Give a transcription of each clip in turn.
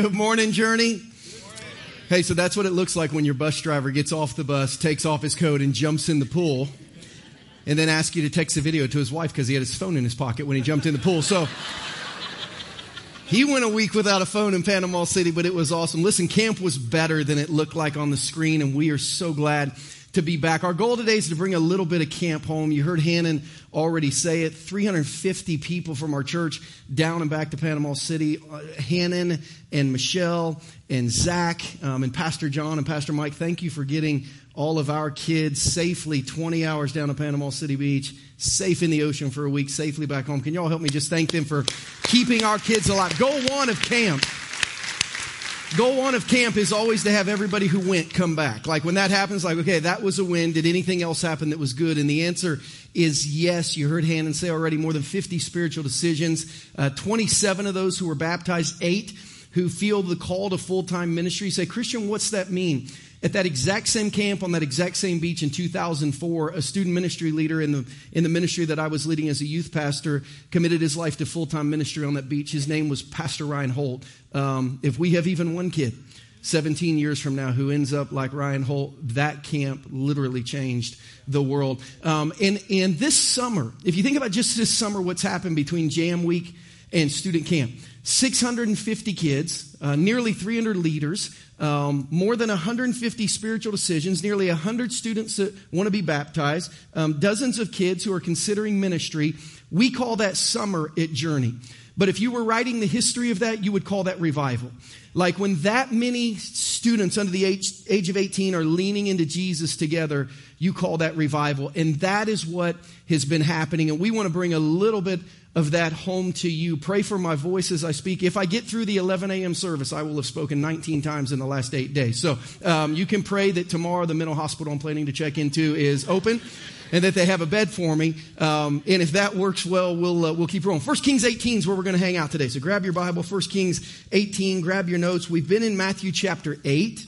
Good morning, Journey. Hey, so that's what it looks like when your bus driver gets off the bus, takes off his coat, and jumps in the pool, and then asks you to text a video to his wife because he had his phone in his pocket when he jumped in the pool. So he went a week without a phone in Panama City, but it was awesome. Listen, camp was better than it looked like on the screen, and we are so glad to be back. Our goal today is to bring a little bit of camp home. You heard Hannon already say it 350 people from our church down and back to Panama City. Uh, Hannon and Michelle and Zach um, and Pastor John and Pastor Mike, thank you for getting all of our kids safely 20 hours down to Panama City Beach, safe in the ocean for a week, safely back home. Can y'all help me just thank them for keeping our kids alive? Goal one of camp goal one of camp is always to have everybody who went come back. Like when that happens, like, okay, that was a win. Did anything else happen that was good? And the answer is yes. You heard Hannon say already more than 50 spiritual decisions, uh, 27 of those who were baptized, eight who feel the call to full time ministry. Say, Christian, what's that mean? At that exact same camp on that exact same beach in 2004, a student ministry leader in the, in the ministry that I was leading as a youth pastor committed his life to full time ministry on that beach. His name was Pastor Ryan Holt. Um, if we have even one kid 17 years from now who ends up like Ryan Holt, that camp literally changed the world. Um, and, and this summer, if you think about just this summer, what's happened between Jam Week and student camp, 650 kids, uh, nearly 300 leaders, um, more than 150 spiritual decisions, nearly 100 students that want to be baptized, um, dozens of kids who are considering ministry. We call that summer at Journey. But if you were writing the history of that, you would call that revival. Like when that many students under the age, age of 18 are leaning into Jesus together, you call that revival. And that is what has been happening. And we want to bring a little bit of that home to you. Pray for my voice as I speak. If I get through the 11 a.m. service, I will have spoken 19 times in the last eight days. So um, you can pray that tomorrow the mental hospital I'm planning to check into is open. And that they have a bed for me, um, and if that works well, we'll uh, we'll keep rolling. First Kings 18 is where we're going to hang out today. So grab your Bible, First Kings 18. Grab your notes. We've been in Matthew chapter 8.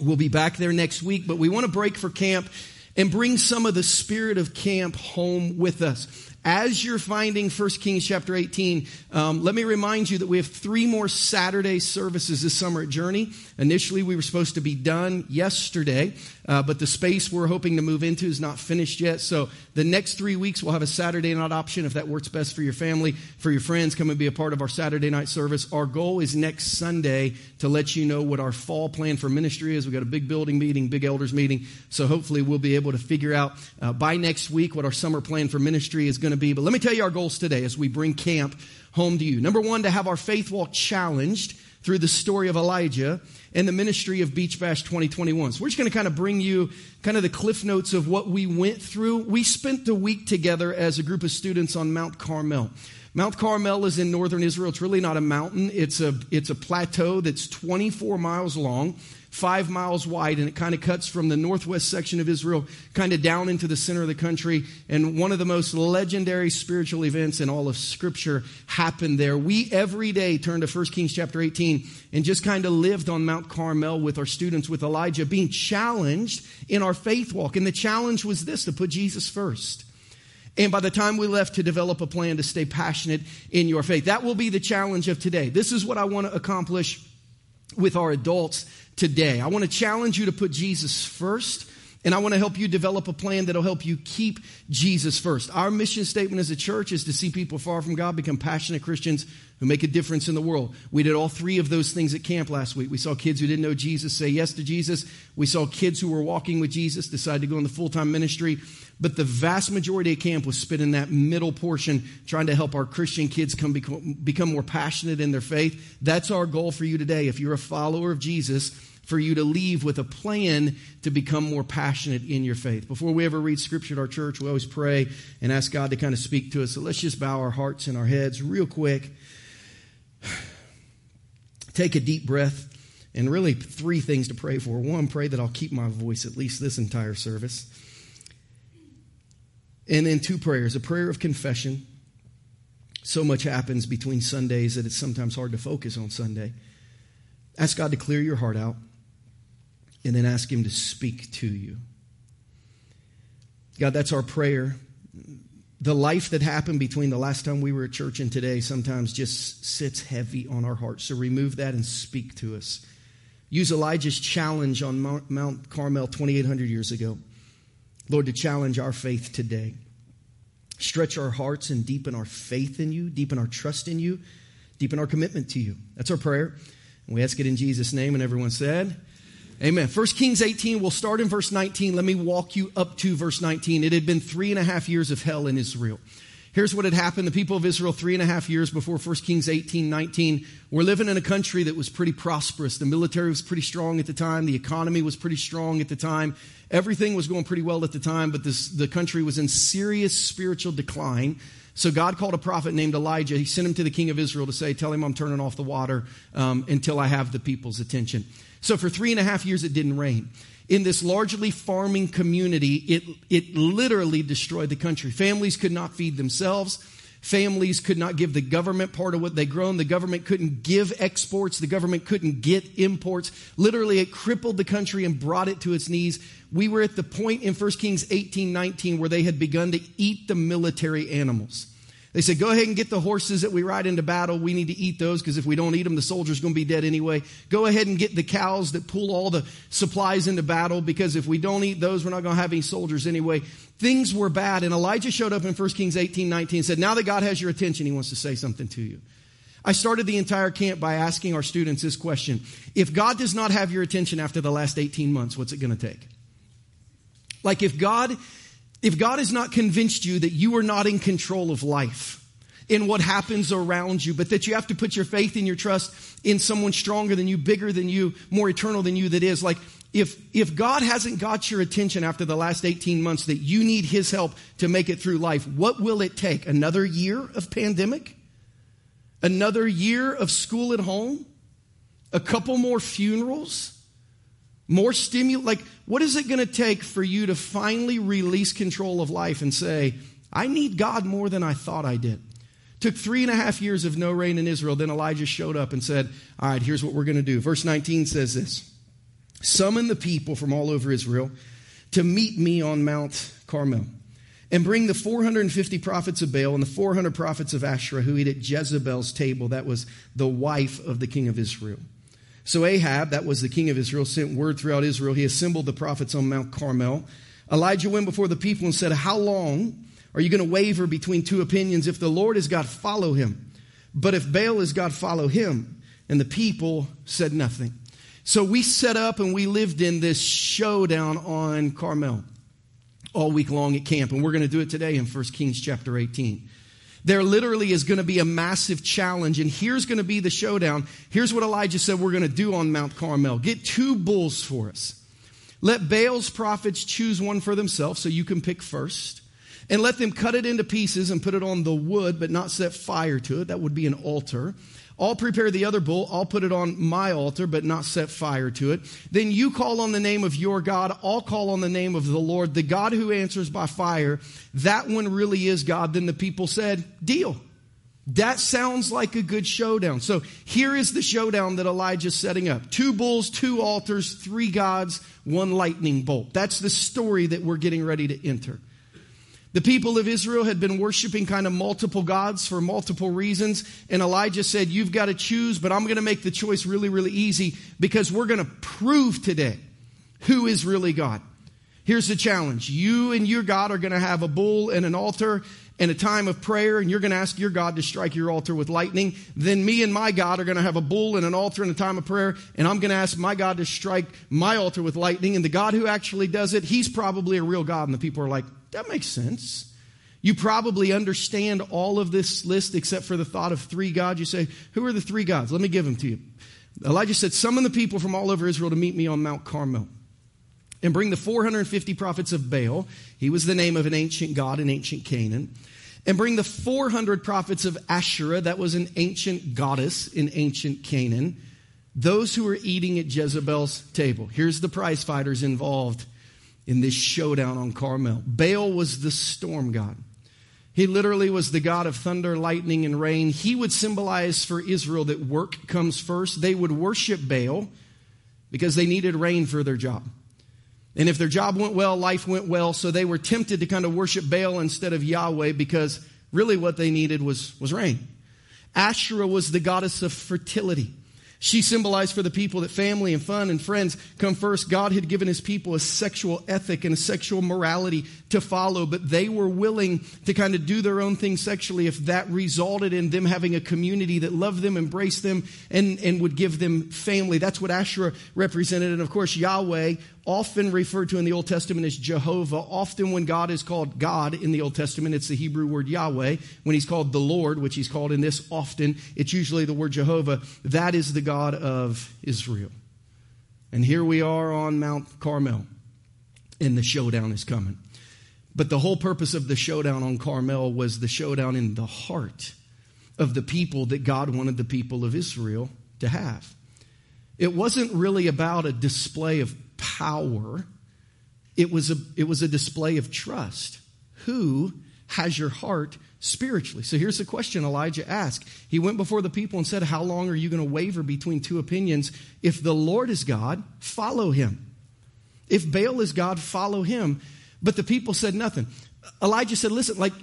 We'll be back there next week, but we want to break for camp and bring some of the spirit of camp home with us as you're finding 1 Kings chapter 18, um, let me remind you that we have three more Saturday services this summer at Journey. Initially, we were supposed to be done yesterday, uh, but the space we're hoping to move into is not finished yet. So the next three weeks, we'll have a Saturday night option if that works best for your family, for your friends. Come and be a part of our Saturday night service. Our goal is next Sunday to let you know what our fall plan for ministry is. We've got a big building meeting, big elders meeting. So hopefully, we'll be able to figure out uh, by next week what our summer plan for ministry is going to be. But let me tell you our goals today as we bring camp home to you. Number one, to have our faith walk challenged through the story of Elijah and the ministry of Beach Bash 2021. So we're just going to kind of bring you kind of the cliff notes of what we went through. We spent the week together as a group of students on Mount Carmel. Mount Carmel is in northern Israel. It's really not a mountain. It's a, it's a plateau that's 24 miles long five miles wide, and it kind of cuts from the northwest section of Israel kind of down into the center of the country. And one of the most legendary spiritual events in all of Scripture happened there. We every day turn to 1 Kings chapter 18 and just kind of lived on Mount Carmel with our students, with Elijah, being challenged in our faith walk. And the challenge was this to put Jesus first. And by the time we left to develop a plan to stay passionate in your faith, that will be the challenge of today. This is what I want to accomplish with our adults today. I want to challenge you to put Jesus first. And I want to help you develop a plan that'll help you keep Jesus first. Our mission statement as a church is to see people far from God become passionate Christians who make a difference in the world. We did all three of those things at camp last week. We saw kids who didn't know Jesus say yes to Jesus. We saw kids who were walking with Jesus decide to go in the full time ministry. But the vast majority of camp was spent in that middle portion, trying to help our Christian kids come become more passionate in their faith. That's our goal for you today. If you're a follower of Jesus, for you to leave with a plan to become more passionate in your faith. Before we ever read scripture at our church, we always pray and ask God to kind of speak to us. So let's just bow our hearts and our heads real quick. Take a deep breath. And really, three things to pray for. One, pray that I'll keep my voice at least this entire service. And then two prayers a prayer of confession. So much happens between Sundays that it's sometimes hard to focus on Sunday. Ask God to clear your heart out and then ask Him to speak to you. God, that's our prayer. the life that happened between the last time we were at church and today sometimes just sits heavy on our hearts. So remove that and speak to us. Use Elijah's challenge on Mount Carmel 2,800 years ago. Lord, to challenge our faith today. Stretch our hearts and deepen our faith in you, deepen our trust in you, deepen our commitment to you. That's our prayer. And we ask it in Jesus' name. And everyone said, Amen. 1 Kings 18, we'll start in verse 19. Let me walk you up to verse 19. It had been three and a half years of hell in Israel. Here's what had happened. The people of Israel, three and a half years before 1 Kings 18, 19, were living in a country that was pretty prosperous. The military was pretty strong at the time. The economy was pretty strong at the time. Everything was going pretty well at the time, but this, the country was in serious spiritual decline. So God called a prophet named Elijah. He sent him to the king of Israel to say, Tell him I'm turning off the water um, until I have the people's attention. So for three and a half years, it didn't rain. In this largely farming community, it, it literally destroyed the country. Families could not feed themselves. Families could not give the government part of what they grown. The government couldn't give exports. The government couldn't get imports. Literally, it crippled the country and brought it to its knees. We were at the point in 1 Kings 18, 19 where they had begun to eat the military animals. They said, go ahead and get the horses that we ride into battle. We need to eat those because if we don't eat them, the soldier's going to be dead anyway. Go ahead and get the cows that pull all the supplies into battle because if we don't eat those, we're not going to have any soldiers anyway. Things were bad. And Elijah showed up in 1 Kings 18, 19 and said, now that God has your attention, he wants to say something to you. I started the entire camp by asking our students this question. If God does not have your attention after the last 18 months, what's it going to take? Like if God if God has not convinced you that you are not in control of life, in what happens around you, but that you have to put your faith and your trust in someone stronger than you, bigger than you, more eternal than you that is. Like, if, if God hasn't got your attention after the last 18 months that you need His help to make it through life, what will it take? Another year of pandemic? Another year of school at home? A couple more funerals? More stimulus? Like, what is it going to take for you to finally release control of life and say, I need God more than I thought I did? Took three and a half years of no rain in Israel. Then Elijah showed up and said, All right, here's what we're going to do. Verse 19 says this Summon the people from all over Israel to meet me on Mount Carmel and bring the 450 prophets of Baal and the 400 prophets of Asherah who eat at Jezebel's table. That was the wife of the king of Israel. So Ahab, that was the king of Israel, sent word throughout Israel. He assembled the prophets on Mount Carmel. Elijah went before the people and said, How long are you going to waver between two opinions? If the Lord is God, follow him. But if Baal is God, follow him. And the people said nothing. So we set up and we lived in this showdown on Carmel all week long at camp. And we're going to do it today in 1 Kings chapter 18. There literally is going to be a massive challenge, and here's going to be the showdown. Here's what Elijah said we're going to do on Mount Carmel get two bulls for us. Let Baal's prophets choose one for themselves, so you can pick first. And let them cut it into pieces and put it on the wood, but not set fire to it. That would be an altar. I'll prepare the other bull. I'll put it on my altar, but not set fire to it. Then you call on the name of your God. I'll call on the name of the Lord, the God who answers by fire. That one really is God. Then the people said, deal. That sounds like a good showdown. So here is the showdown that Elijah's setting up. Two bulls, two altars, three gods, one lightning bolt. That's the story that we're getting ready to enter. The people of Israel had been worshiping kind of multiple gods for multiple reasons. And Elijah said, You've got to choose, but I'm going to make the choice really, really easy because we're going to prove today who is really God. Here's the challenge. You and your God are going to have a bull and an altar and a time of prayer, and you're going to ask your God to strike your altar with lightning. Then me and my God are going to have a bull and an altar and a time of prayer, and I'm going to ask my God to strike my altar with lightning. And the God who actually does it, he's probably a real God. And the people are like, that makes sense. You probably understand all of this list except for the thought of three gods. You say, Who are the three gods? Let me give them to you. Elijah said, Summon the people from all over Israel to meet me on Mount Carmel and bring the 450 prophets of Baal. He was the name of an ancient god in ancient Canaan. And bring the 400 prophets of Asherah. That was an ancient goddess in ancient Canaan. Those who were eating at Jezebel's table. Here's the prize fighters involved in this showdown on Carmel. Baal was the storm god. He literally was the God of thunder, lightning, and rain. He would symbolize for Israel that work comes first. They would worship Baal because they needed rain for their job. And if their job went well, life went well. So they were tempted to kind of worship Baal instead of Yahweh because really what they needed was, was rain. Asherah was the goddess of fertility. She symbolized for the people that family and fun and friends come first. God had given his people a sexual ethic and a sexual morality to follow, but they were willing to kind of do their own thing sexually if that resulted in them having a community that loved them, embraced them, and, and would give them family. That's what Asherah represented. And of course, Yahweh often referred to in the Old Testament as Jehovah. Often, when God is called God in the Old Testament, it's the Hebrew word Yahweh. When he's called the Lord, which he's called in this often, it's usually the word Jehovah. That is the God of Israel. And here we are on Mount Carmel, and the showdown is coming. But the whole purpose of the showdown on Carmel was the showdown in the heart of the people that God wanted the people of Israel to have. It wasn't really about a display of power. It was a, it was a display of trust. Who has your heart spiritually? So here's the question Elijah asked. He went before the people and said, How long are you going to waver between two opinions? If the Lord is God, follow him. If Baal is God, follow him. But the people said nothing. Elijah said, Listen, like,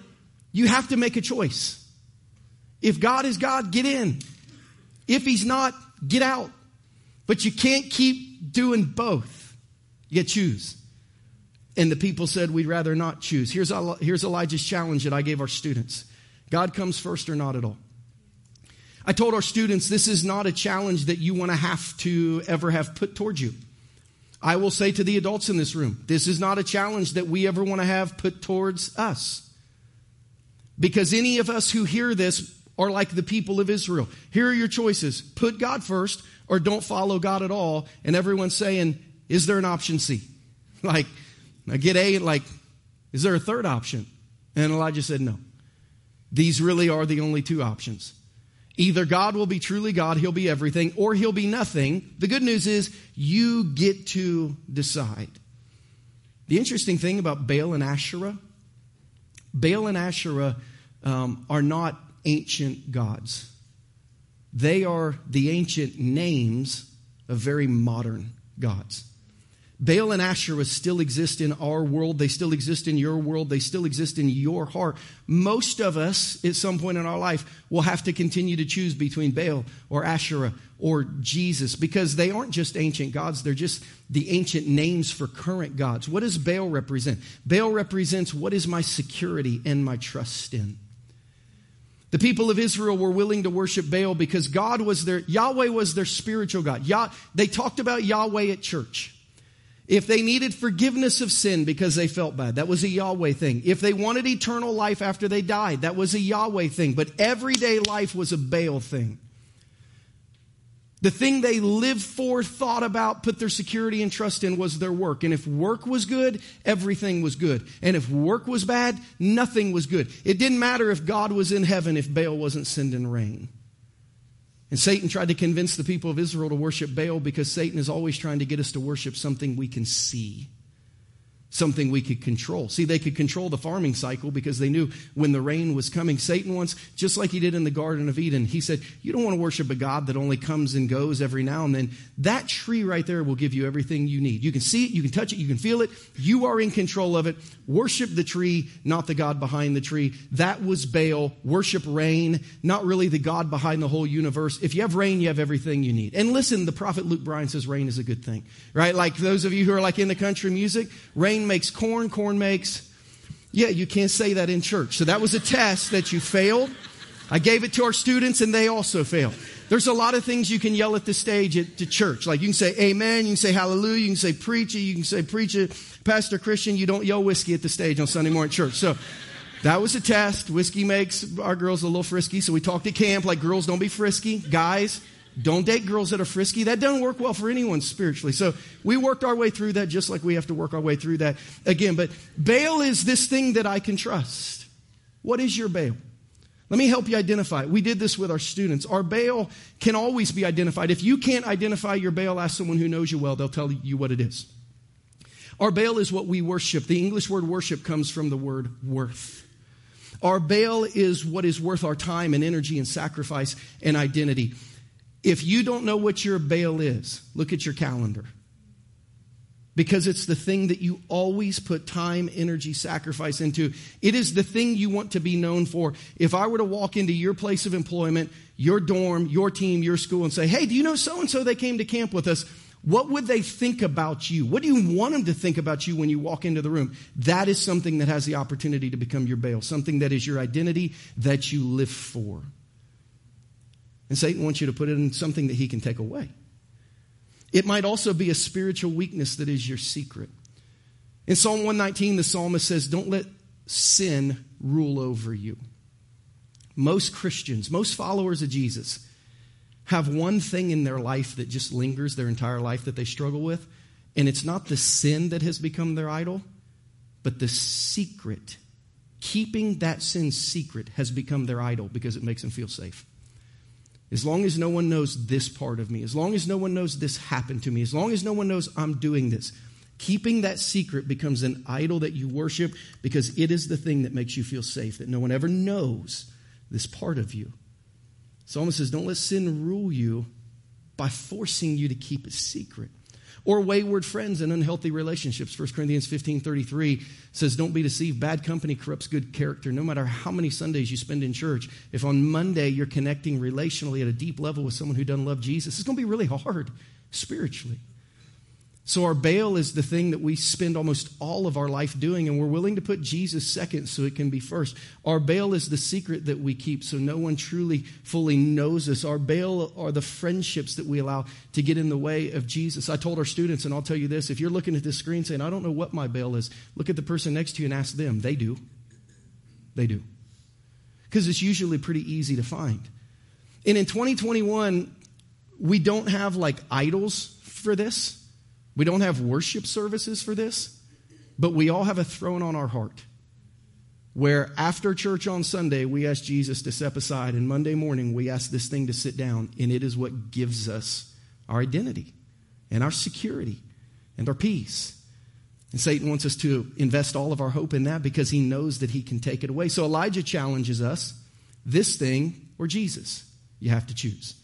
you have to make a choice. If God is God, get in. If he's not, get out. But you can't keep doing both. You choose. And the people said, We'd rather not choose. Here's, here's Elijah's challenge that I gave our students God comes first or not at all. I told our students this is not a challenge that you want to have to ever have put towards you. I will say to the adults in this room, this is not a challenge that we ever want to have put towards us. Because any of us who hear this are like the people of Israel. Here are your choices put God first or don't follow God at all. And everyone's saying, is there an option C? Like, I get A, like, is there a third option? And Elijah said, no. These really are the only two options. Either God will be truly God, He'll be everything, or He'll be nothing. The good news is you get to decide. The interesting thing about Baal and Asherah, Baal and Asherah um, are not ancient gods. They are the ancient names of very modern gods. Baal and Asherah still exist in our world. They still exist in your world. They still exist in your heart. Most of us, at some point in our life, will have to continue to choose between Baal or Asherah or Jesus because they aren't just ancient gods. They're just the ancient names for current gods. What does Baal represent? Baal represents what is my security and my trust in. The people of Israel were willing to worship Baal because God was their, Yahweh was their spiritual God. Yah, they talked about Yahweh at church. If they needed forgiveness of sin because they felt bad, that was a Yahweh thing. If they wanted eternal life after they died, that was a Yahweh thing. But everyday life was a Baal thing. The thing they lived for, thought about, put their security and trust in was their work. And if work was good, everything was good. And if work was bad, nothing was good. It didn't matter if God was in heaven if Baal wasn't sending rain. And Satan tried to convince the people of Israel to worship Baal because Satan is always trying to get us to worship something we can see something we could control. See, they could control the farming cycle because they knew when the rain was coming. Satan once, just like he did in the Garden of Eden, he said, You don't want to worship a God that only comes and goes every now and then. That tree right there will give you everything you need. You can see it, you can touch it, you can feel it. You are in control of it. Worship the tree, not the God behind the tree. That was Baal. Worship rain, not really the God behind the whole universe. If you have rain, you have everything you need. And listen, the prophet Luke Bryan says rain is a good thing, right? Like those of you who are like in the country music, rain Grain makes corn, corn makes. Yeah, you can't say that in church. So that was a test that you failed. I gave it to our students and they also failed. There's a lot of things you can yell at the stage at the church. Like you can say amen, you can say hallelujah, you can say preach it, you can say preach it. Pastor Christian, you don't yell whiskey at the stage on Sunday morning church. So that was a test. Whiskey makes our girls a little frisky. So we talked at camp like girls don't be frisky. Guys, don't date girls that are frisky. That doesn't work well for anyone spiritually. So we worked our way through that just like we have to work our way through that again. But Baal is this thing that I can trust. What is your Baal? Let me help you identify it. We did this with our students. Our Baal can always be identified. If you can't identify your Baal, ask someone who knows you well. They'll tell you what it is. Our Baal is what we worship. The English word worship comes from the word worth. Our Baal is what is worth our time and energy and sacrifice and identity. If you don't know what your Baal is, look at your calendar. because it's the thing that you always put time, energy, sacrifice into. It is the thing you want to be known for. If I were to walk into your place of employment, your dorm, your team, your school, and say, hey, do you know so and so? They came to camp with us. What would they think about you? What do you want them to think about you when you walk into the room? That is something that has the opportunity to become your Baal, something that is your identity that you live for. And Satan wants you to put it in something that he can take away. It might also be a spiritual weakness that is your secret. In Psalm 119, the psalmist says, Don't let sin rule over you. Most Christians, most followers of Jesus, have one thing in their life that just lingers their entire life that they struggle with. And it's not the sin that has become their idol, but the secret. Keeping that sin secret has become their idol because it makes them feel safe. As long as no one knows this part of me, as long as no one knows this happened to me, as long as no one knows I'm doing this, keeping that secret becomes an idol that you worship because it is the thing that makes you feel safe, that no one ever knows this part of you. Psalmist says, Don't let sin rule you by forcing you to keep it secret or wayward friends and unhealthy relationships. 1 Corinthians 15 33 says, Don't be deceived. Bad company corrupts good character. No matter how many Sundays you spend in church, if on Monday you're connecting relationally at a deep level with someone who doesn't love Jesus, it's going to be really hard spiritually. So, our Baal is the thing that we spend almost all of our life doing, and we're willing to put Jesus second so it can be first. Our Baal is the secret that we keep so no one truly fully knows us. Our Baal are the friendships that we allow to get in the way of Jesus. I told our students, and I'll tell you this if you're looking at this screen saying, I don't know what my Baal is, look at the person next to you and ask them. They do. They do. Because it's usually pretty easy to find. And in 2021, we don't have like idols for this. We don't have worship services for this, but we all have a throne on our heart where after church on Sunday, we ask Jesus to step aside, and Monday morning, we ask this thing to sit down, and it is what gives us our identity and our security and our peace. And Satan wants us to invest all of our hope in that because he knows that he can take it away. So Elijah challenges us this thing or Jesus. You have to choose.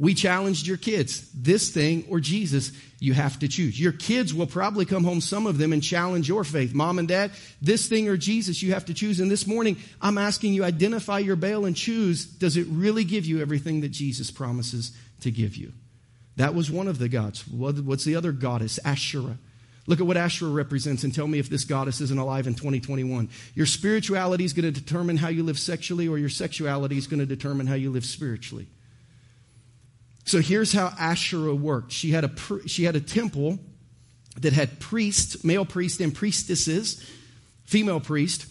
We challenged your kids, this thing or Jesus, you have to choose. Your kids will probably come home, some of them, and challenge your faith. Mom and dad, this thing or Jesus, you have to choose. And this morning, I'm asking you, identify your Baal and choose. Does it really give you everything that Jesus promises to give you? That was one of the gods. What's the other goddess? Asherah. Look at what Asherah represents and tell me if this goddess isn't alive in 2021. Your spirituality is going to determine how you live sexually, or your sexuality is going to determine how you live spiritually. So here's how Asherah worked. She had a, she had a temple that had priests, male priests and priestesses, female priest,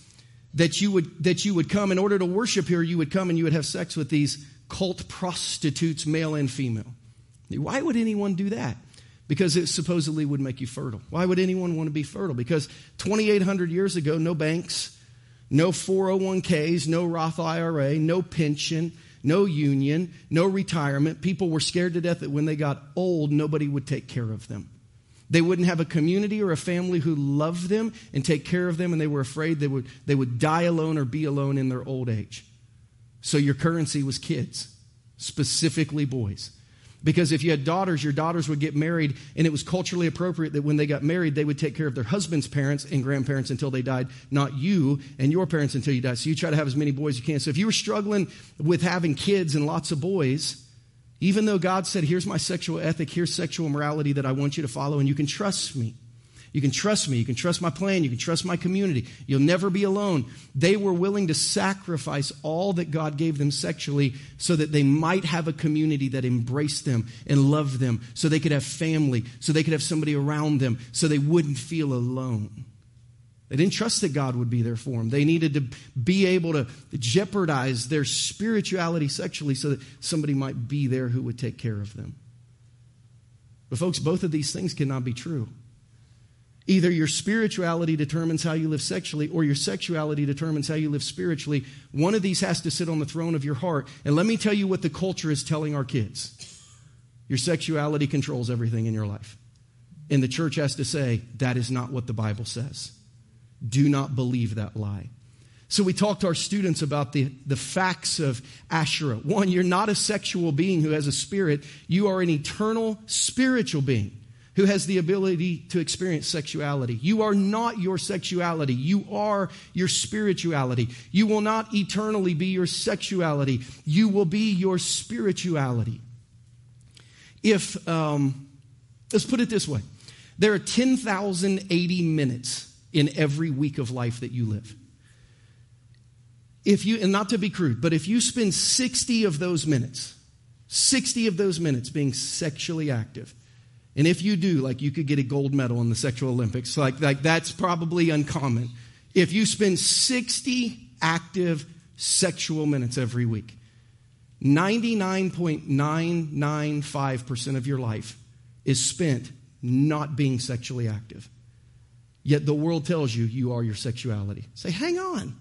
that you would, that you would come in order to worship here, you would come and you would have sex with these cult prostitutes, male and female. Why would anyone do that? Because it supposedly would make you fertile. Why would anyone want to be fertile? Because 2,800 years ago, no banks, no 401ks, no Roth IRA, no pension, no union, no retirement. People were scared to death that when they got old, nobody would take care of them. They wouldn't have a community or a family who loved them and take care of them, and they were afraid they would, they would die alone or be alone in their old age. So your currency was kids, specifically boys. Because if you had daughters, your daughters would get married, and it was culturally appropriate that when they got married, they would take care of their husband's parents and grandparents until they died, not you and your parents until you died. So you try to have as many boys as you can. So if you were struggling with having kids and lots of boys, even though God said, Here's my sexual ethic, here's sexual morality that I want you to follow, and you can trust me. You can trust me. You can trust my plan. You can trust my community. You'll never be alone. They were willing to sacrifice all that God gave them sexually so that they might have a community that embraced them and loved them, so they could have family, so they could have somebody around them, so they wouldn't feel alone. They didn't trust that God would be there for them. They needed to be able to jeopardize their spirituality sexually so that somebody might be there who would take care of them. But, folks, both of these things cannot be true. Either your spirituality determines how you live sexually, or your sexuality determines how you live spiritually. One of these has to sit on the throne of your heart. And let me tell you what the culture is telling our kids your sexuality controls everything in your life. And the church has to say, that is not what the Bible says. Do not believe that lie. So we talked to our students about the, the facts of Asherah. One, you're not a sexual being who has a spirit, you are an eternal spiritual being who has the ability to experience sexuality. You are not your sexuality. You are your spirituality. You will not eternally be your sexuality. You will be your spirituality. If, um, let's put it this way there are 10,080 minutes in every week of life that you live. If you, and not to be crude, but if you spend 60 of those minutes, 60 of those minutes being sexually active, and if you do, like you could get a gold medal in the sexual Olympics, like, like that's probably uncommon. If you spend 60 active sexual minutes every week, 99.995% of your life is spent not being sexually active. Yet the world tells you you are your sexuality. Say, hang on.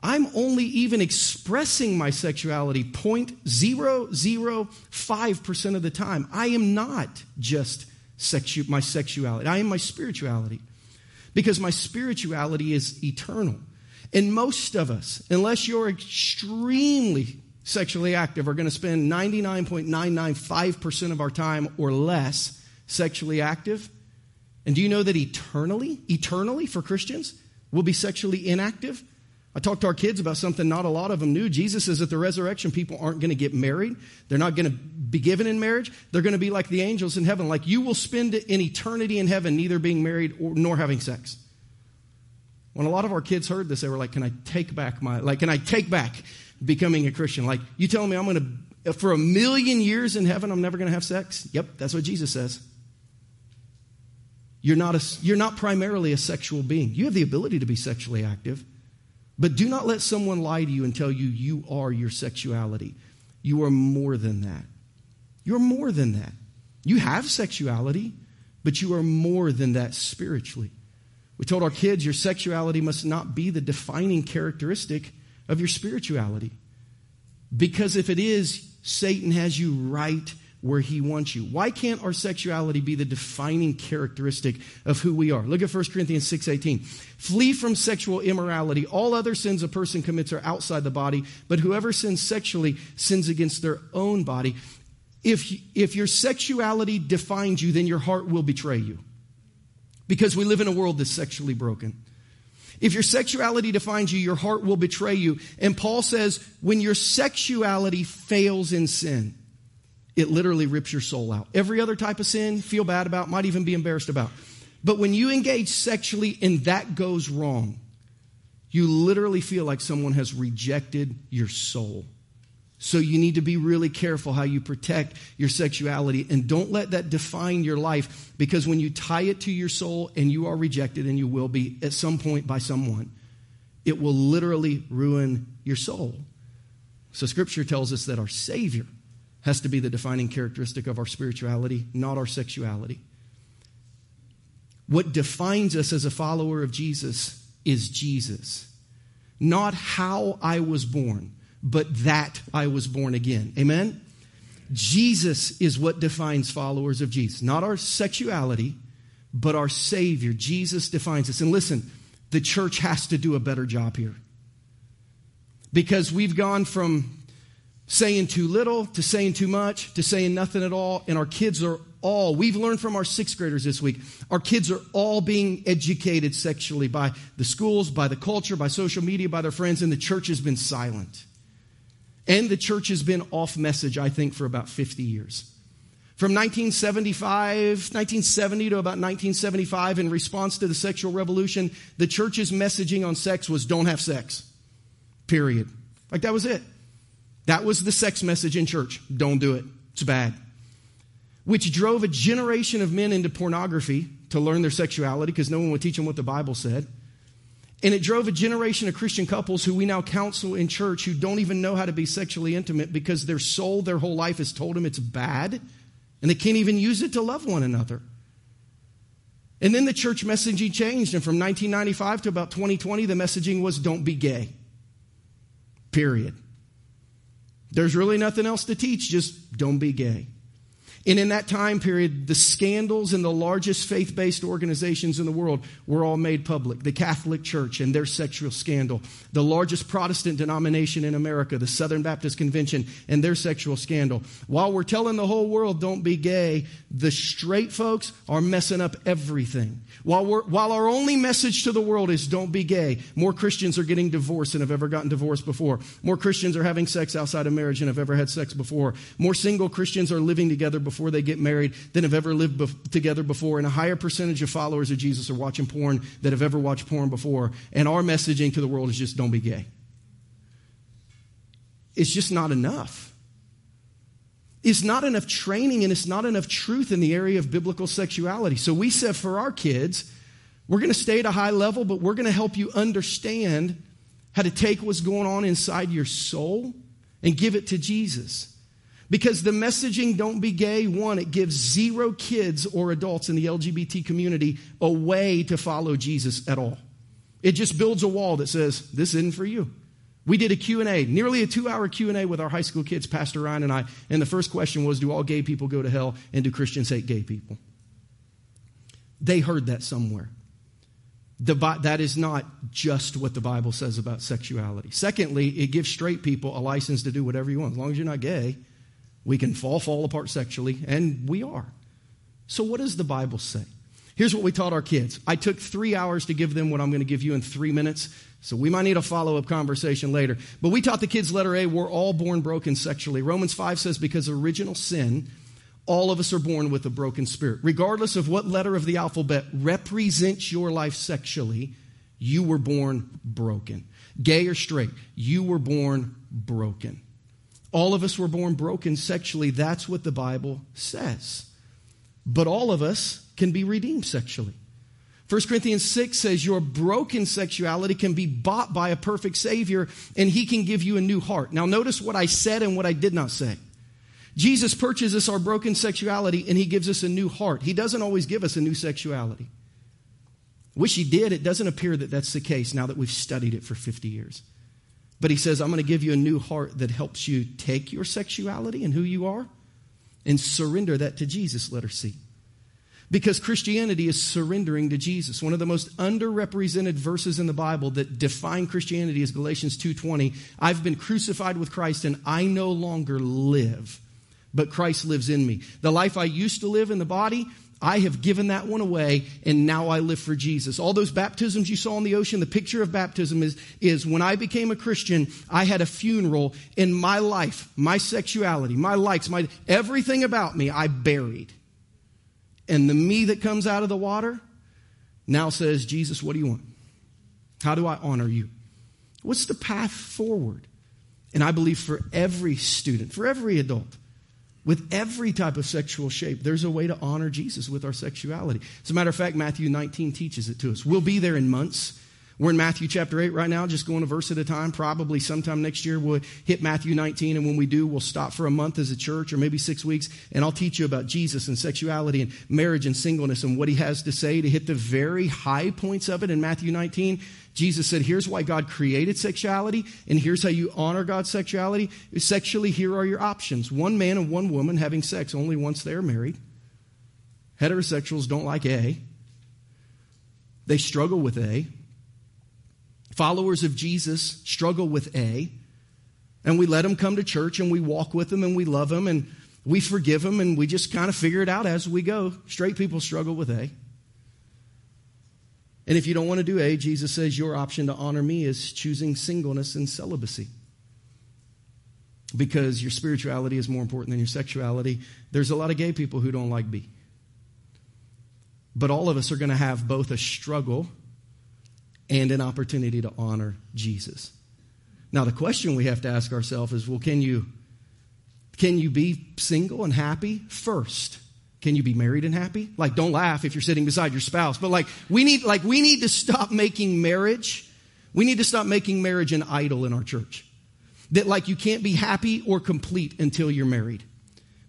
I'm only even expressing my sexuality 0.005% of the time. I am not just sexu- my sexuality, I am my spirituality. Because my spirituality is eternal. And most of us, unless you're extremely sexually active, are going to spend 99.995% of our time or less sexually active. And do you know that eternally, eternally for Christians, will be sexually inactive? I talked to our kids about something not a lot of them knew. Jesus says at the resurrection, people aren't going to get married. They're not going to be given in marriage. They're going to be like the angels in heaven. Like you will spend an eternity in heaven, neither being married or, nor having sex. When a lot of our kids heard this, they were like, Can I take back my, like, can I take back becoming a Christian? Like, you telling me I'm going to, for a million years in heaven, I'm never going to have sex? Yep, that's what Jesus says. You're not, a, you're not primarily a sexual being. You have the ability to be sexually active, but do not let someone lie to you and tell you you are your sexuality. You are more than that. You're more than that. You have sexuality, but you are more than that spiritually. We told our kids your sexuality must not be the defining characteristic of your spirituality. Because if it is, Satan has you right where he wants you. Why can't our sexuality be the defining characteristic of who we are? Look at 1 Corinthians 6:18. Flee from sexual immorality. All other sins a person commits are outside the body, but whoever sins sexually sins against their own body. If, if your sexuality defines you, then your heart will betray you. Because we live in a world that's sexually broken. If your sexuality defines you, your heart will betray you. And Paul says, when your sexuality fails in sin, it literally rips your soul out. Every other type of sin, feel bad about, might even be embarrassed about. But when you engage sexually and that goes wrong, you literally feel like someone has rejected your soul. So you need to be really careful how you protect your sexuality and don't let that define your life because when you tie it to your soul and you are rejected and you will be at some point by someone, it will literally ruin your soul. So scripture tells us that our Savior has to be the defining characteristic of our spirituality, not our sexuality. What defines us as a follower of Jesus is Jesus. Not how I was born, but that I was born again. Amen? Jesus is what defines followers of Jesus. Not our sexuality, but our Savior. Jesus defines us. And listen, the church has to do a better job here. Because we've gone from saying too little to saying too much to saying nothing at all. And our kids are all, we've learned from our sixth graders this week, our kids are all being educated sexually by the schools, by the culture, by social media, by their friends, and the church has been silent. And the church has been off message, I think, for about 50 years. From 1975, 1970 to about 1975, in response to the sexual revolution, the church's messaging on sex was don't have sex. Period. Like that was it. That was the sex message in church. Don't do it. It's bad. Which drove a generation of men into pornography to learn their sexuality because no one would teach them what the Bible said. And it drove a generation of Christian couples who we now counsel in church who don't even know how to be sexually intimate because their soul, their whole life has told them it's bad and they can't even use it to love one another. And then the church messaging changed, and from 1995 to about 2020, the messaging was don't be gay. Period. There's really nothing else to teach, just don't be gay. And in that time period, the scandals in the largest faith based organizations in the world were all made public. The Catholic Church and their sexual scandal, the largest Protestant denomination in America, the Southern Baptist Convention, and their sexual scandal. While we're telling the whole world don't be gay, the straight folks are messing up everything. While, while our only message to the world is don't be gay, more Christians are getting divorced than have ever gotten divorced before. More Christians are having sex outside of marriage than have ever had sex before. More single Christians are living together before they get married than have ever lived together before. And a higher percentage of followers of Jesus are watching porn that have ever watched porn before. And our messaging to the world is just don't be gay. It's just not enough. It's not enough training and it's not enough truth in the area of biblical sexuality. So we said for our kids, we're going to stay at a high level, but we're going to help you understand how to take what's going on inside your soul and give it to Jesus. Because the messaging, don't be gay, one, it gives zero kids or adults in the LGBT community a way to follow Jesus at all. It just builds a wall that says, this isn't for you. We did a Q&A, nearly a two-hour Q&A with our high school kids, Pastor Ryan and I, and the first question was, do all gay people go to hell and do Christians hate gay people? They heard that somewhere. The, that is not just what the Bible says about sexuality. Secondly, it gives straight people a license to do whatever you want. As long as you're not gay, we can fall, fall apart sexually, and we are. So, what does the Bible say? Here's what we taught our kids. I took three hours to give them what I'm going to give you in three minutes. So we might need a follow up conversation later. But we taught the kids letter A, we're all born broken sexually. Romans 5 says, because of original sin, all of us are born with a broken spirit. Regardless of what letter of the alphabet represents your life sexually, you were born broken. Gay or straight, you were born broken. All of us were born broken sexually. That's what the Bible says. But all of us can be redeemed sexually. 1 Corinthians 6 says your broken sexuality can be bought by a perfect Savior and He can give you a new heart. Now, notice what I said and what I did not say. Jesus purchases our broken sexuality and He gives us a new heart. He doesn't always give us a new sexuality. Wish He did. It doesn't appear that that's the case now that we've studied it for 50 years. But he says, I'm going to give you a new heart that helps you take your sexuality and who you are and surrender that to Jesus, let her C. Because Christianity is surrendering to Jesus. One of the most underrepresented verses in the Bible that define Christianity is Galatians 2:20. I've been crucified with Christ and I no longer live, but Christ lives in me. The life I used to live in the body, I have given that one away and now I live for Jesus. All those baptisms you saw in the ocean, the picture of baptism is, is when I became a Christian, I had a funeral in my life, my sexuality, my likes, my, everything about me, I buried. And the me that comes out of the water now says, Jesus, what do you want? How do I honor you? What's the path forward? And I believe for every student, for every adult, with every type of sexual shape. There's a way to honor Jesus with our sexuality. As a matter of fact, Matthew 19 teaches it to us. We'll be there in months. We're in Matthew chapter 8 right now, just going a verse at a time. Probably sometime next year we'll hit Matthew 19, and when we do, we'll stop for a month as a church or maybe six weeks, and I'll teach you about Jesus and sexuality and marriage and singleness and what he has to say to hit the very high points of it in Matthew 19 Jesus said, here's why God created sexuality, and here's how you honor God's sexuality. Sexually, here are your options one man and one woman having sex only once they're married. Heterosexuals don't like A, they struggle with A. Followers of Jesus struggle with A. And we let them come to church and we walk with them and we love them and we forgive them and we just kind of figure it out as we go. Straight people struggle with A. And if you don't want to do A, Jesus says your option to honor me is choosing singleness and celibacy. Because your spirituality is more important than your sexuality. There's a lot of gay people who don't like B. But all of us are going to have both a struggle and an opportunity to honor Jesus. Now, the question we have to ask ourselves is well, can you, can you be single and happy first? Can you be married and happy? Like, don't laugh if you're sitting beside your spouse. But like, we need, like, we need to stop making marriage. We need to stop making marriage an idol in our church. That like, you can't be happy or complete until you're married.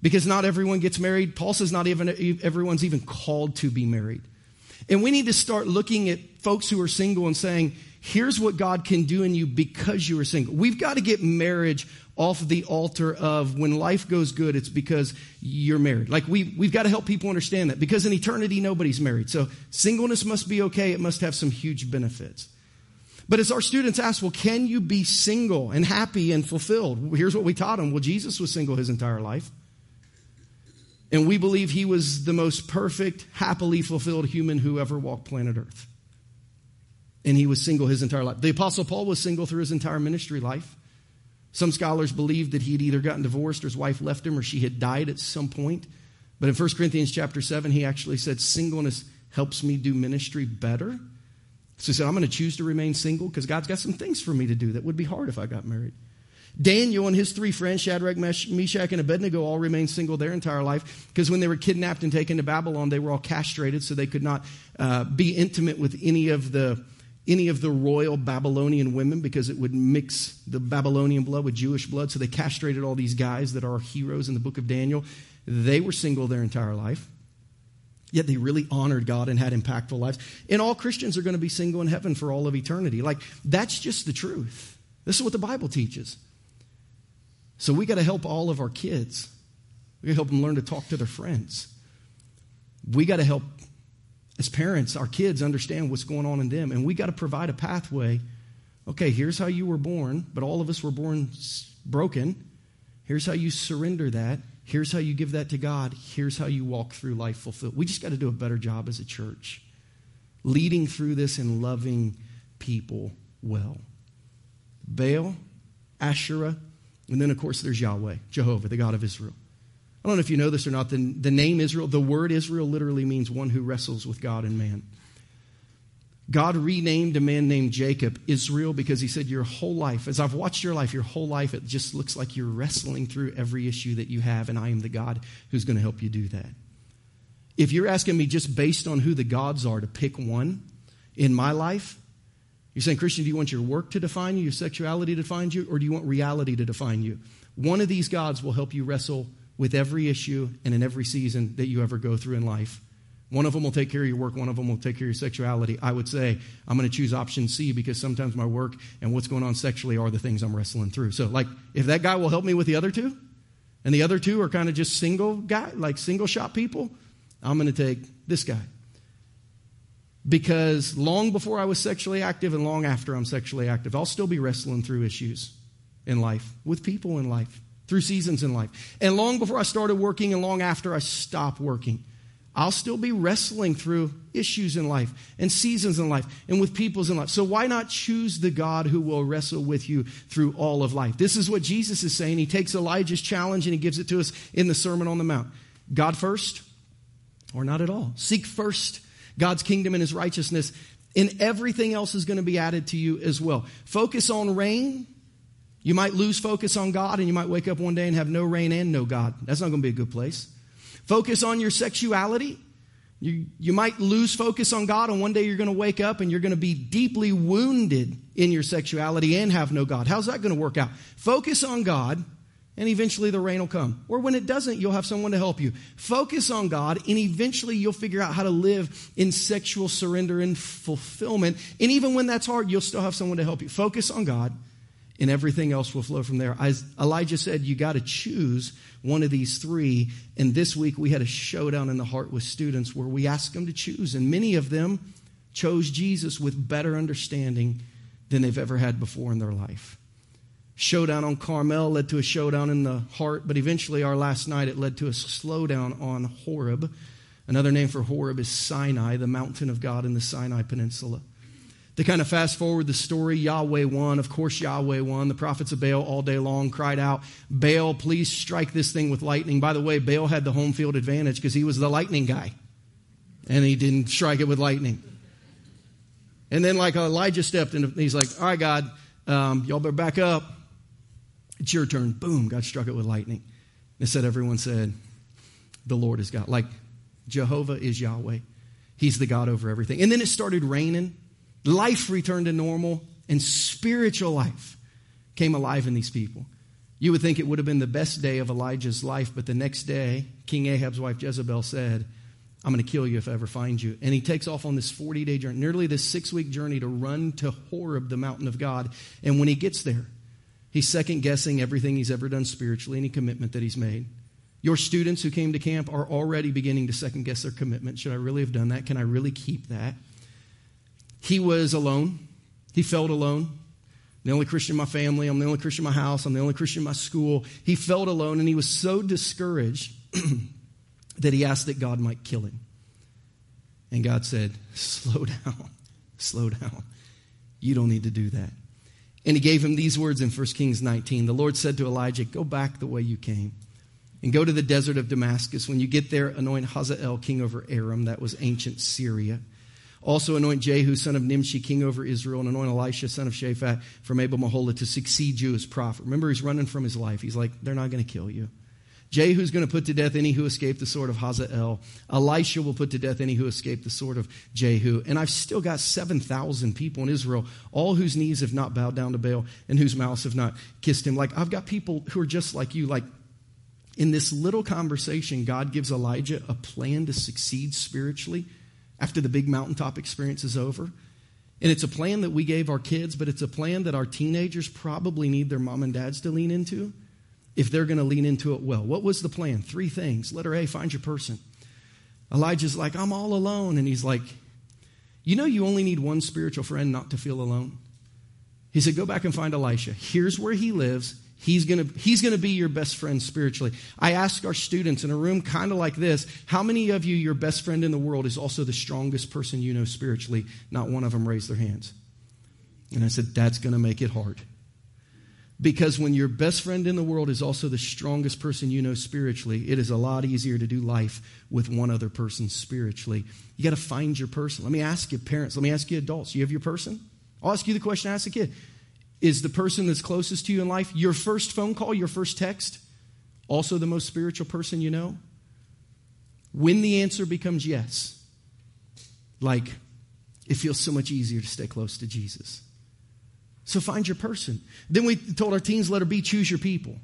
Because not everyone gets married. Paul says not even everyone's even called to be married. And we need to start looking at folks who are single and saying, here's what God can do in you because you are single. We've got to get marriage off the altar of when life goes good, it's because you're married. Like we, we've got to help people understand that because in eternity, nobody's married. So singleness must be okay. It must have some huge benefits. But as our students ask, well, can you be single and happy and fulfilled? Here's what we taught them. Well, Jesus was single his entire life. And we believe he was the most perfect, happily fulfilled human who ever walked planet Earth. And he was single his entire life. The Apostle Paul was single through his entire ministry life. Some scholars believe that he had either gotten divorced or his wife left him or she had died at some point. But in 1 Corinthians chapter 7, he actually said, Singleness helps me do ministry better. So he said, I'm going to choose to remain single because God's got some things for me to do that would be hard if I got married. Daniel and his three friends, Shadrach, Meshach, and Abednego, all remained single their entire life because when they were kidnapped and taken to Babylon, they were all castrated so they could not uh, be intimate with any of the any of the royal Babylonian women because it would mix the Babylonian blood with Jewish blood. So they castrated all these guys that are heroes in the book of Daniel. They were single their entire life. Yet they really honored God and had impactful lives. And all Christians are going to be single in heaven for all of eternity. Like, that's just the truth. This is what the Bible teaches. So we got to help all of our kids. We got to help them learn to talk to their friends. We got to help, as parents, our kids understand what's going on in them. And we got to provide a pathway. Okay, here's how you were born, but all of us were born broken. Here's how you surrender that. Here's how you give that to God. Here's how you walk through life fulfilled. We just got to do a better job as a church, leading through this and loving people well. Baal, Asherah, and then, of course, there's Yahweh, Jehovah, the God of Israel. I don't know if you know this or not. The, the name Israel, the word Israel literally means one who wrestles with God and man. God renamed a man named Jacob Israel because he said, Your whole life, as I've watched your life, your whole life, it just looks like you're wrestling through every issue that you have, and I am the God who's going to help you do that. If you're asking me just based on who the gods are to pick one in my life, you're saying, Christian, do you want your work to define you, your sexuality to define you, or do you want reality to define you? One of these gods will help you wrestle with every issue and in every season that you ever go through in life. One of them will take care of your work, one of them will take care of your sexuality. I would say I'm going to choose option C because sometimes my work and what's going on sexually are the things I'm wrestling through. So, like, if that guy will help me with the other two, and the other two are kind of just single guy, like single shot people, I'm going to take this guy because long before I was sexually active and long after I'm sexually active, I'll still be wrestling through issues in life, with people in life, through seasons in life. And long before I started working and long after I stopped working, I'll still be wrestling through issues in life and seasons in life and with people's in life. So why not choose the God who will wrestle with you through all of life? This is what Jesus is saying. He takes Elijah's challenge and he gives it to us in the Sermon on the Mount. God first or not at all. Seek first God's kingdom and his righteousness, and everything else is going to be added to you as well. Focus on rain. You might lose focus on God, and you might wake up one day and have no rain and no God. That's not going to be a good place. Focus on your sexuality. You, you might lose focus on God, and one day you're going to wake up and you're going to be deeply wounded in your sexuality and have no God. How's that going to work out? Focus on God and eventually the rain will come. Or when it doesn't, you'll have someone to help you. Focus on God, and eventually you'll figure out how to live in sexual surrender and fulfillment. And even when that's hard, you'll still have someone to help you. Focus on God, and everything else will flow from there. As Elijah said, you got to choose one of these three. And this week we had a showdown in the heart with students where we asked them to choose, and many of them chose Jesus with better understanding than they've ever had before in their life showdown on Carmel led to a showdown in the heart, but eventually our last night it led to a slowdown on Horeb. Another name for Horeb is Sinai, the mountain of God in the Sinai Peninsula. To kind of fast forward the story, Yahweh won. Of course, Yahweh won. The prophets of Baal all day long cried out, Baal, please strike this thing with lightning. By the way, Baal had the home field advantage because he was the lightning guy. And he didn't strike it with lightning. And then, like Elijah stepped in, he's like, All right, God, um, y'all better back up. It's your turn. Boom, God struck it with lightning. Instead, everyone said, The Lord is God. Like Jehovah is Yahweh. He's the God over everything. And then it started raining. Life returned to normal, and spiritual life came alive in these people. You would think it would have been the best day of Elijah's life, but the next day, King Ahab's wife Jezebel said, I'm going to kill you if I ever find you. And he takes off on this 40 day journey, nearly this six week journey to run to Horeb, the mountain of God. And when he gets there, He's second guessing everything he's ever done spiritually, any commitment that he's made. Your students who came to camp are already beginning to second guess their commitment. Should I really have done that? Can I really keep that? He was alone. He felt alone. I'm the only Christian in my family. I'm the only Christian in my house. I'm the only Christian in my school. He felt alone and he was so discouraged that he asked that God might kill him. And God said, Slow down, slow down. You don't need to do that. And he gave him these words in 1 Kings 19. The Lord said to Elijah, Go back the way you came and go to the desert of Damascus. When you get there, anoint Hazael king over Aram, that was ancient Syria. Also anoint Jehu, son of Nimshi, king over Israel, and anoint Elisha, son of Shaphat, from Abel Meholah to succeed you as prophet. Remember, he's running from his life. He's like, they're not going to kill you. Jehu's going to put to death any who escaped the sword of Hazael. Elisha will put to death any who escaped the sword of Jehu. And I've still got 7,000 people in Israel, all whose knees have not bowed down to Baal and whose mouths have not kissed him. Like, I've got people who are just like you. Like, in this little conversation, God gives Elijah a plan to succeed spiritually after the big mountaintop experience is over. And it's a plan that we gave our kids, but it's a plan that our teenagers probably need their mom and dads to lean into if they're going to lean into it well. What was the plan? Three things. Letter A, find your person. Elijah's like, I'm all alone. And he's like, You know, you only need one spiritual friend not to feel alone. He said, Go back and find Elisha. Here's where he lives. He's going to he's to be your best friend spiritually. I ask our students in a room kind of like this, how many of you your best friend in the world is also the strongest person you know spiritually? Not one of them raised their hands. And I said, that's going to make it hard. Because when your best friend in the world is also the strongest person you know spiritually, it is a lot easier to do life with one other person spiritually. You got to find your person. Let me ask you, parents, let me ask you, adults, you have your person? I'll ask you the question I asked a kid. Is the person that's closest to you in life your first phone call, your first text, also the most spiritual person you know? When the answer becomes yes, like it feels so much easier to stay close to Jesus. So find your person. Then we told our teens, let her be, choose your people.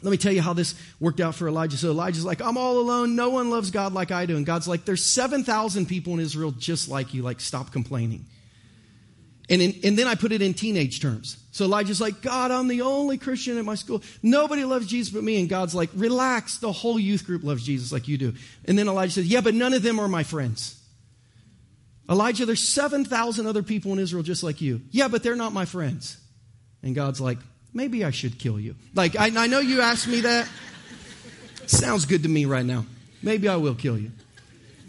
Let me tell you how this worked out for Elijah. So Elijah's like, I'm all alone. No one loves God like I do. And God's like, there's 7,000 people in Israel just like you. Like, stop complaining. And, in, and then I put it in teenage terms. So Elijah's like, God, I'm the only Christian at my school. Nobody loves Jesus but me. And God's like, relax. The whole youth group loves Jesus like you do. And then Elijah says, yeah, but none of them are my friends. Elijah, there's 7,000 other people in Israel just like you. Yeah, but they're not my friends. And God's like, maybe I should kill you. Like, I, I know you asked me that. Sounds good to me right now. Maybe I will kill you.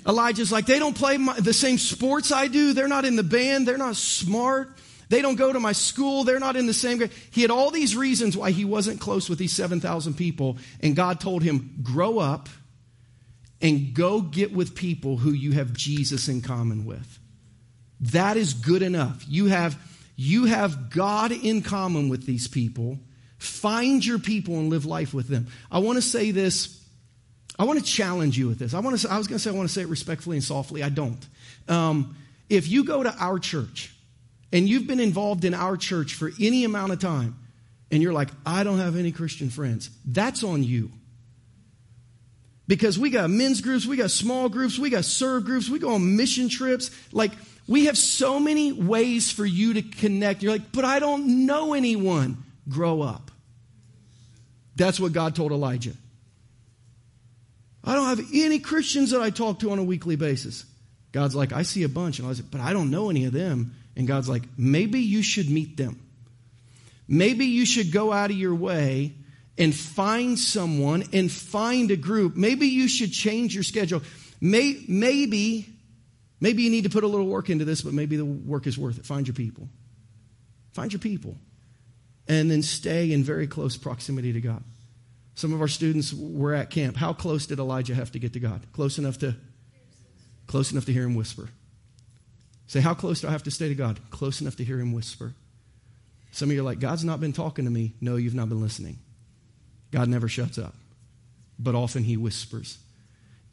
Elijah's like, they don't play my, the same sports I do. They're not in the band. They're not smart. They don't go to my school. They're not in the same grade. He had all these reasons why he wasn't close with these 7,000 people. And God told him, grow up and go get with people who you have Jesus in common with. That is good enough. You have, you have God in common with these people. Find your people and live life with them. I want to say this. I want to challenge you with this. I want to. Say, I was going to say I want to say it respectfully and softly. I don't. Um, if you go to our church and you've been involved in our church for any amount of time, and you're like, I don't have any Christian friends, that's on you. Because we got men's groups, we got small groups, we got serve groups, we go on mission trips. Like, we have so many ways for you to connect. You're like, but I don't know anyone. Grow up. That's what God told Elijah. I don't have any Christians that I talk to on a weekly basis. God's like, I see a bunch. And I was like, but I don't know any of them. And God's like, maybe you should meet them. Maybe you should go out of your way and find someone and find a group. Maybe you should change your schedule. May, maybe, maybe you need to put a little work into this, but maybe the work is worth it. Find your people. Find your people. And then stay in very close proximity to God. Some of our students were at camp. How close did Elijah have to get to God? Close enough to close enough to hear him whisper. Say, how close do I have to stay to God? Close enough to hear him whisper. Some of you are like, God's not been talking to me. No, you've not been listening. God never shuts up, but often he whispers.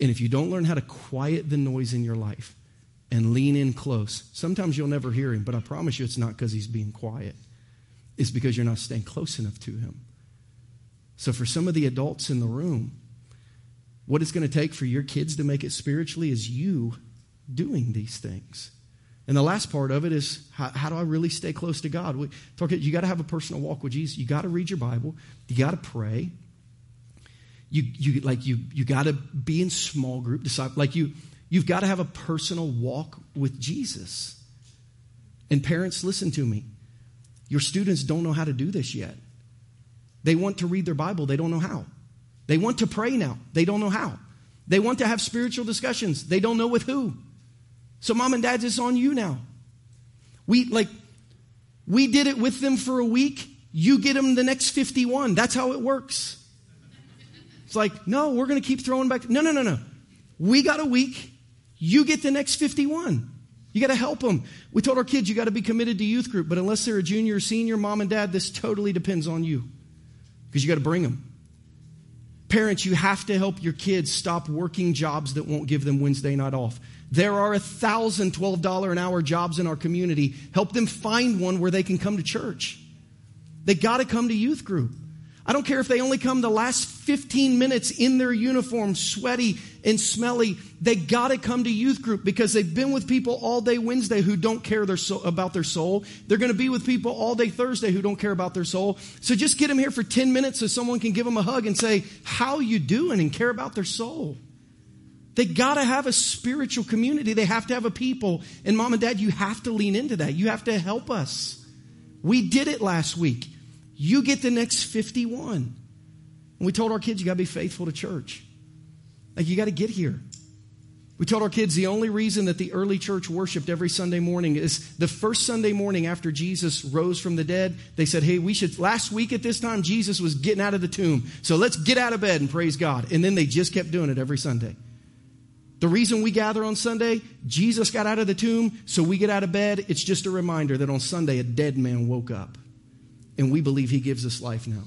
And if you don't learn how to quiet the noise in your life and lean in close, sometimes you'll never hear him, but I promise you it's not because he's being quiet. It's because you're not staying close enough to him. So, for some of the adults in the room, what it's going to take for your kids to make it spiritually is you doing these things. And the last part of it is how, how do I really stay close to God? We, talk, you got to have a personal walk with Jesus. You got to read your Bible. You got to pray. You, you like you you got to be in small group disciple. Like you you've got to have a personal walk with Jesus. And parents, listen to me. Your students don't know how to do this yet. They want to read their Bible, they don't know how. They want to pray now, they don't know how. They want to have spiritual discussions, they don't know with who. So, mom and dad, it's on you now. We, like, we did it with them for a week. You get them the next 51. That's how it works. It's like, no, we're going to keep throwing back. No, no, no, no. We got a week. You get the next 51. You got to help them. We told our kids you got to be committed to youth group, but unless they're a junior or senior, mom and dad, this totally depends on you because you got to bring them. Parents, you have to help your kids stop working jobs that won't give them Wednesday night off. There are a thousand $12 an hour jobs in our community. Help them find one where they can come to church. They got to come to youth group. I don't care if they only come the last 15 minutes in their uniform, sweaty and smelly. They got to come to youth group because they've been with people all day Wednesday who don't care their soul, about their soul. They're going to be with people all day Thursday who don't care about their soul. So just get them here for 10 minutes so someone can give them a hug and say, how you doing and care about their soul. They got to have a spiritual community. They have to have a people. And mom and dad, you have to lean into that. You have to help us. We did it last week. You get the next 51. And we told our kids, you got to be faithful to church. Like, you got to get here. We told our kids the only reason that the early church worshiped every Sunday morning is the first Sunday morning after Jesus rose from the dead. They said, Hey, we should, last week at this time, Jesus was getting out of the tomb. So let's get out of bed and praise God. And then they just kept doing it every Sunday. The reason we gather on Sunday, Jesus got out of the tomb, so we get out of bed. It's just a reminder that on Sunday a dead man woke up. And we believe he gives us life now.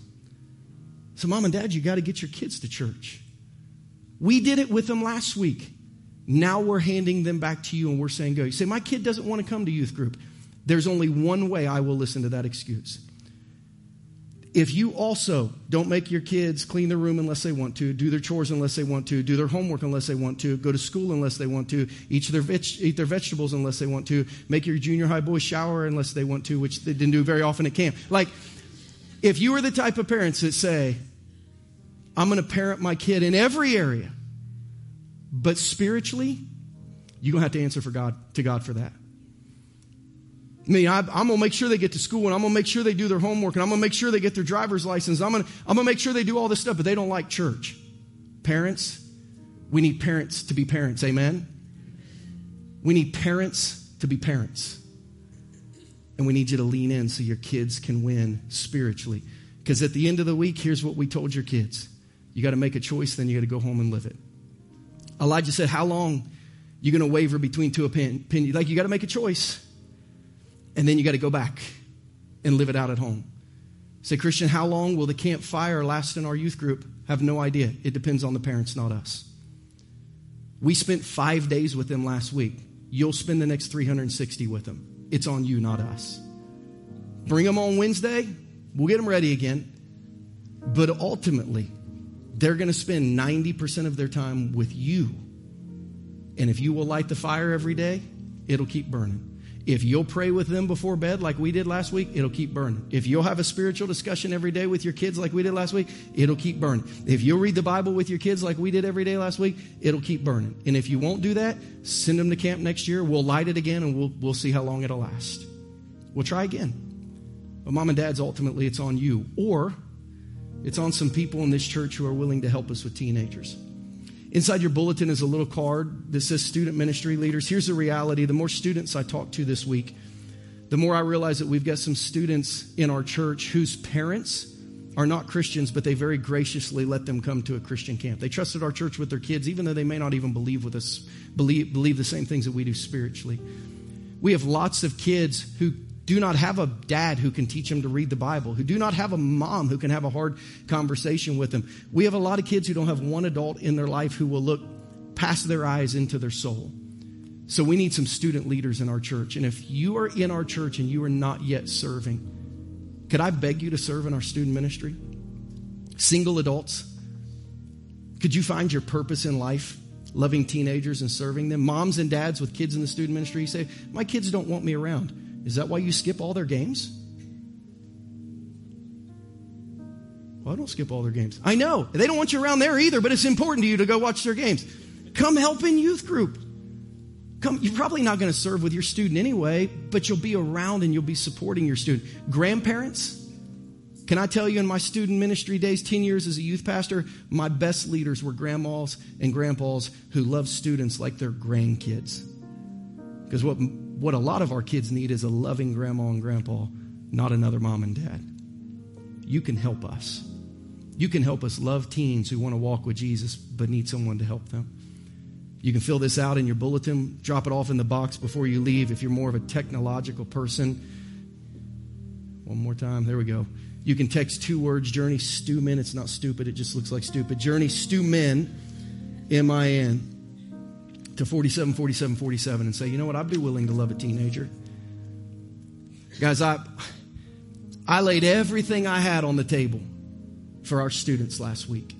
So, mom and dad, you got to get your kids to church. We did it with them last week. Now we're handing them back to you and we're saying, go. You say, my kid doesn't want to come to youth group. There's only one way I will listen to that excuse if you also don't make your kids clean their room unless they want to, do their chores unless they want to, do their homework unless they want to, go to school unless they want to, eat their, eat their vegetables unless they want to, make your junior high boys shower unless they want to, which they didn't do very often at camp. Like, if you are the type of parents that say, I'm going to parent my kid in every area, but spiritually, you're going to have to answer for God, to God for that. I mean, I, am going to make sure they get to school and I'm going to make sure they do their homework and I'm going to make sure they get their driver's license. I'm going I'm to make sure they do all this stuff, but they don't like church. Parents, we need parents to be parents. Amen? We need parents to be parents. And we need you to lean in so your kids can win spiritually. Because at the end of the week, here's what we told your kids you got to make a choice, then you got to go home and live it. Elijah said, How long you going to waver between two opinions? Like, you got to make a choice and then you got to go back and live it out at home. Say, Christian, how long will the campfire last in our youth group? Have no idea. It depends on the parents, not us. We spent five days with them last week. You'll spend the next 360 with them. It's on you, not us. Bring them on Wednesday. We'll get them ready again. But ultimately, they're going to spend 90% of their time with you. And if you will light the fire every day, it'll keep burning. If you'll pray with them before bed like we did last week, it'll keep burning. If you'll have a spiritual discussion every day with your kids like we did last week, it'll keep burning. If you'll read the Bible with your kids like we did every day last week, it'll keep burning. And if you won't do that, send them to camp next year. We'll light it again and we'll, we'll see how long it'll last. We'll try again. But mom and dad's ultimately it's on you. Or it's on some people in this church who are willing to help us with teenagers. Inside your bulletin is a little card that says student ministry leaders. Here's the reality the more students I talk to this week, the more I realize that we've got some students in our church whose parents are not Christians, but they very graciously let them come to a Christian camp. They trusted our church with their kids, even though they may not even believe with us, believe, believe the same things that we do spiritually. We have lots of kids who do not have a dad who can teach them to read the Bible, who do not have a mom who can have a hard conversation with them. We have a lot of kids who don't have one adult in their life who will look past their eyes into their soul. So we need some student leaders in our church. And if you are in our church and you are not yet serving, could I beg you to serve in our student ministry? Single adults, could you find your purpose in life loving teenagers and serving them. Moms and dads with kids in the student ministry, say, My kids don't want me around. Is that why you skip all their games? Well, I don't skip all their games. I know. They don't want you around there either, but it's important to you to go watch their games. Come help in youth group. Come, you're probably not going to serve with your student anyway, but you'll be around and you'll be supporting your student. Grandparents, can I tell you in my student ministry days, 10 years as a youth pastor, my best leaders were grandmas and grandpas who loved students like their grandkids. Because what, what a lot of our kids need is a loving grandma and grandpa, not another mom and dad. You can help us. You can help us love teens who want to walk with Jesus but need someone to help them. You can fill this out in your bulletin, drop it off in the box before you leave if you're more of a technological person. One more time. There we go. You can text two words, Journey Stew Men. It's not stupid, it just looks like stupid. Journey Stew Men, M I N, to 47, 47, 47 and say, you know what, I'd be willing to love a teenager. Guys, I, I laid everything I had on the table for our students last week.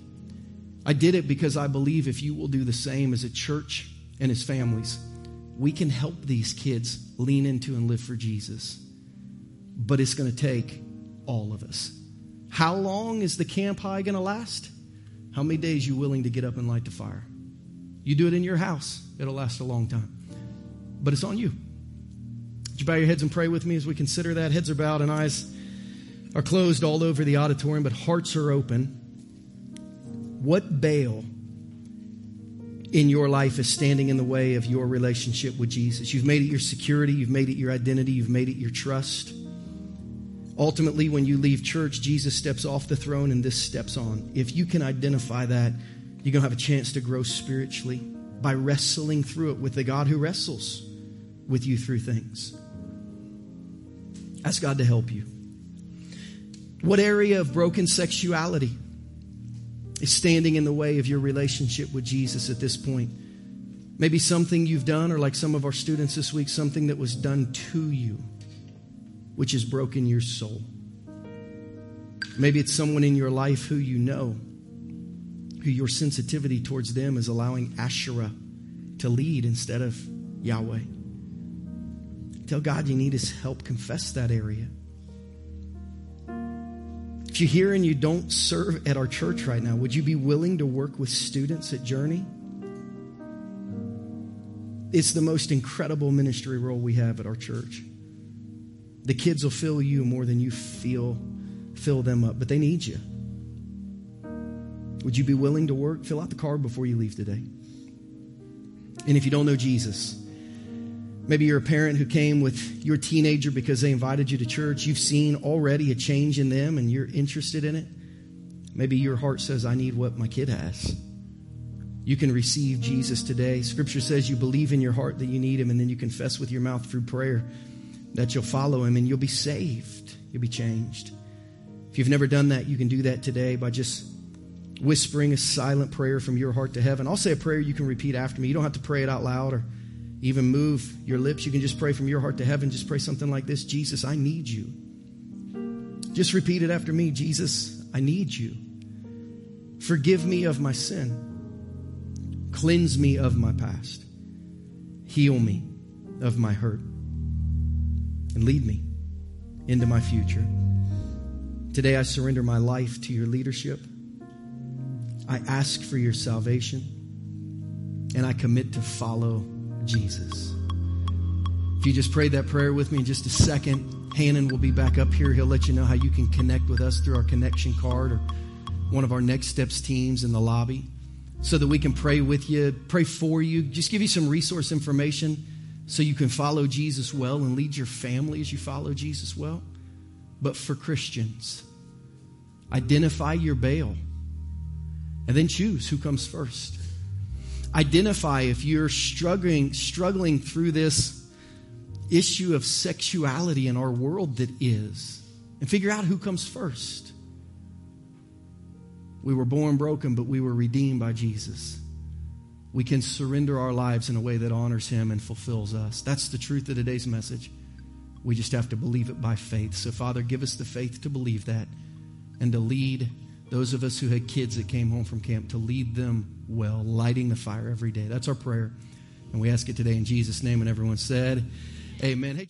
I did it because I believe if you will do the same as a church and as families, we can help these kids lean into and live for Jesus. But it's going to take all of us. How long is the camp high going to last? How many days you willing to get up and light the fire? You do it in your house, it'll last a long time. But it's on you. Would you bow your heads and pray with me as we consider that? Heads are bowed and eyes are closed all over the auditorium, but hearts are open. What Baal in your life is standing in the way of your relationship with Jesus? You've made it your security, you've made it your identity, you've made it your trust. Ultimately, when you leave church, Jesus steps off the throne and this steps on. If you can identify that, you're going to have a chance to grow spiritually by wrestling through it with the God who wrestles with you through things. Ask God to help you. What area of broken sexuality is standing in the way of your relationship with Jesus at this point? Maybe something you've done, or like some of our students this week, something that was done to you which has broken your soul. Maybe it's someone in your life who you know, who your sensitivity towards them is allowing Asherah to lead instead of Yahweh. Tell God you need His help. Confess that area. If you're here and you don't serve at our church right now, would you be willing to work with students at Journey? It's the most incredible ministry role we have at our church. The kids will fill you more than you feel fill them up, but they need you. Would you be willing to work? Fill out the card before you leave today. And if you don't know Jesus, maybe you're a parent who came with your teenager because they invited you to church. You've seen already a change in them and you're interested in it. Maybe your heart says, I need what my kid has. You can receive Jesus today. Scripture says you believe in your heart that you need him, and then you confess with your mouth through prayer that you'll follow him and you'll be saved. You'll be changed. If you've never done that, you can do that today by just whispering a silent prayer from your heart to heaven. I'll say a prayer you can repeat after me. You don't have to pray it out loud or even move your lips. You can just pray from your heart to heaven. Just pray something like this Jesus, I need you. Just repeat it after me Jesus, I need you. Forgive me of my sin. Cleanse me of my past. Heal me of my hurt and lead me into my future. Today, I surrender my life to your leadership. I ask for your salvation, and I commit to follow Jesus. If you just prayed that prayer with me in just a second, Hannon will be back up here. He'll let you know how you can connect with us through our connection card or one of our Next Steps teams in the lobby so that we can pray with you, pray for you, just give you some resource information so you can follow Jesus well and lead your family as you follow Jesus well. But for Christians, identify your Baal and then choose who comes first. Identify if you're struggling, struggling through this issue of sexuality in our world that is, and figure out who comes first. We were born broken, but we were redeemed by Jesus we can surrender our lives in a way that honors Him and fulfills us. That's the truth of today's message. We just have to believe it by faith. So, Father, give us the faith to believe that and to lead those of us who had kids that came home from camp, to lead them well, lighting the fire every day. That's our prayer. And we ask it today in Jesus' name. And everyone said, Amen. Hey,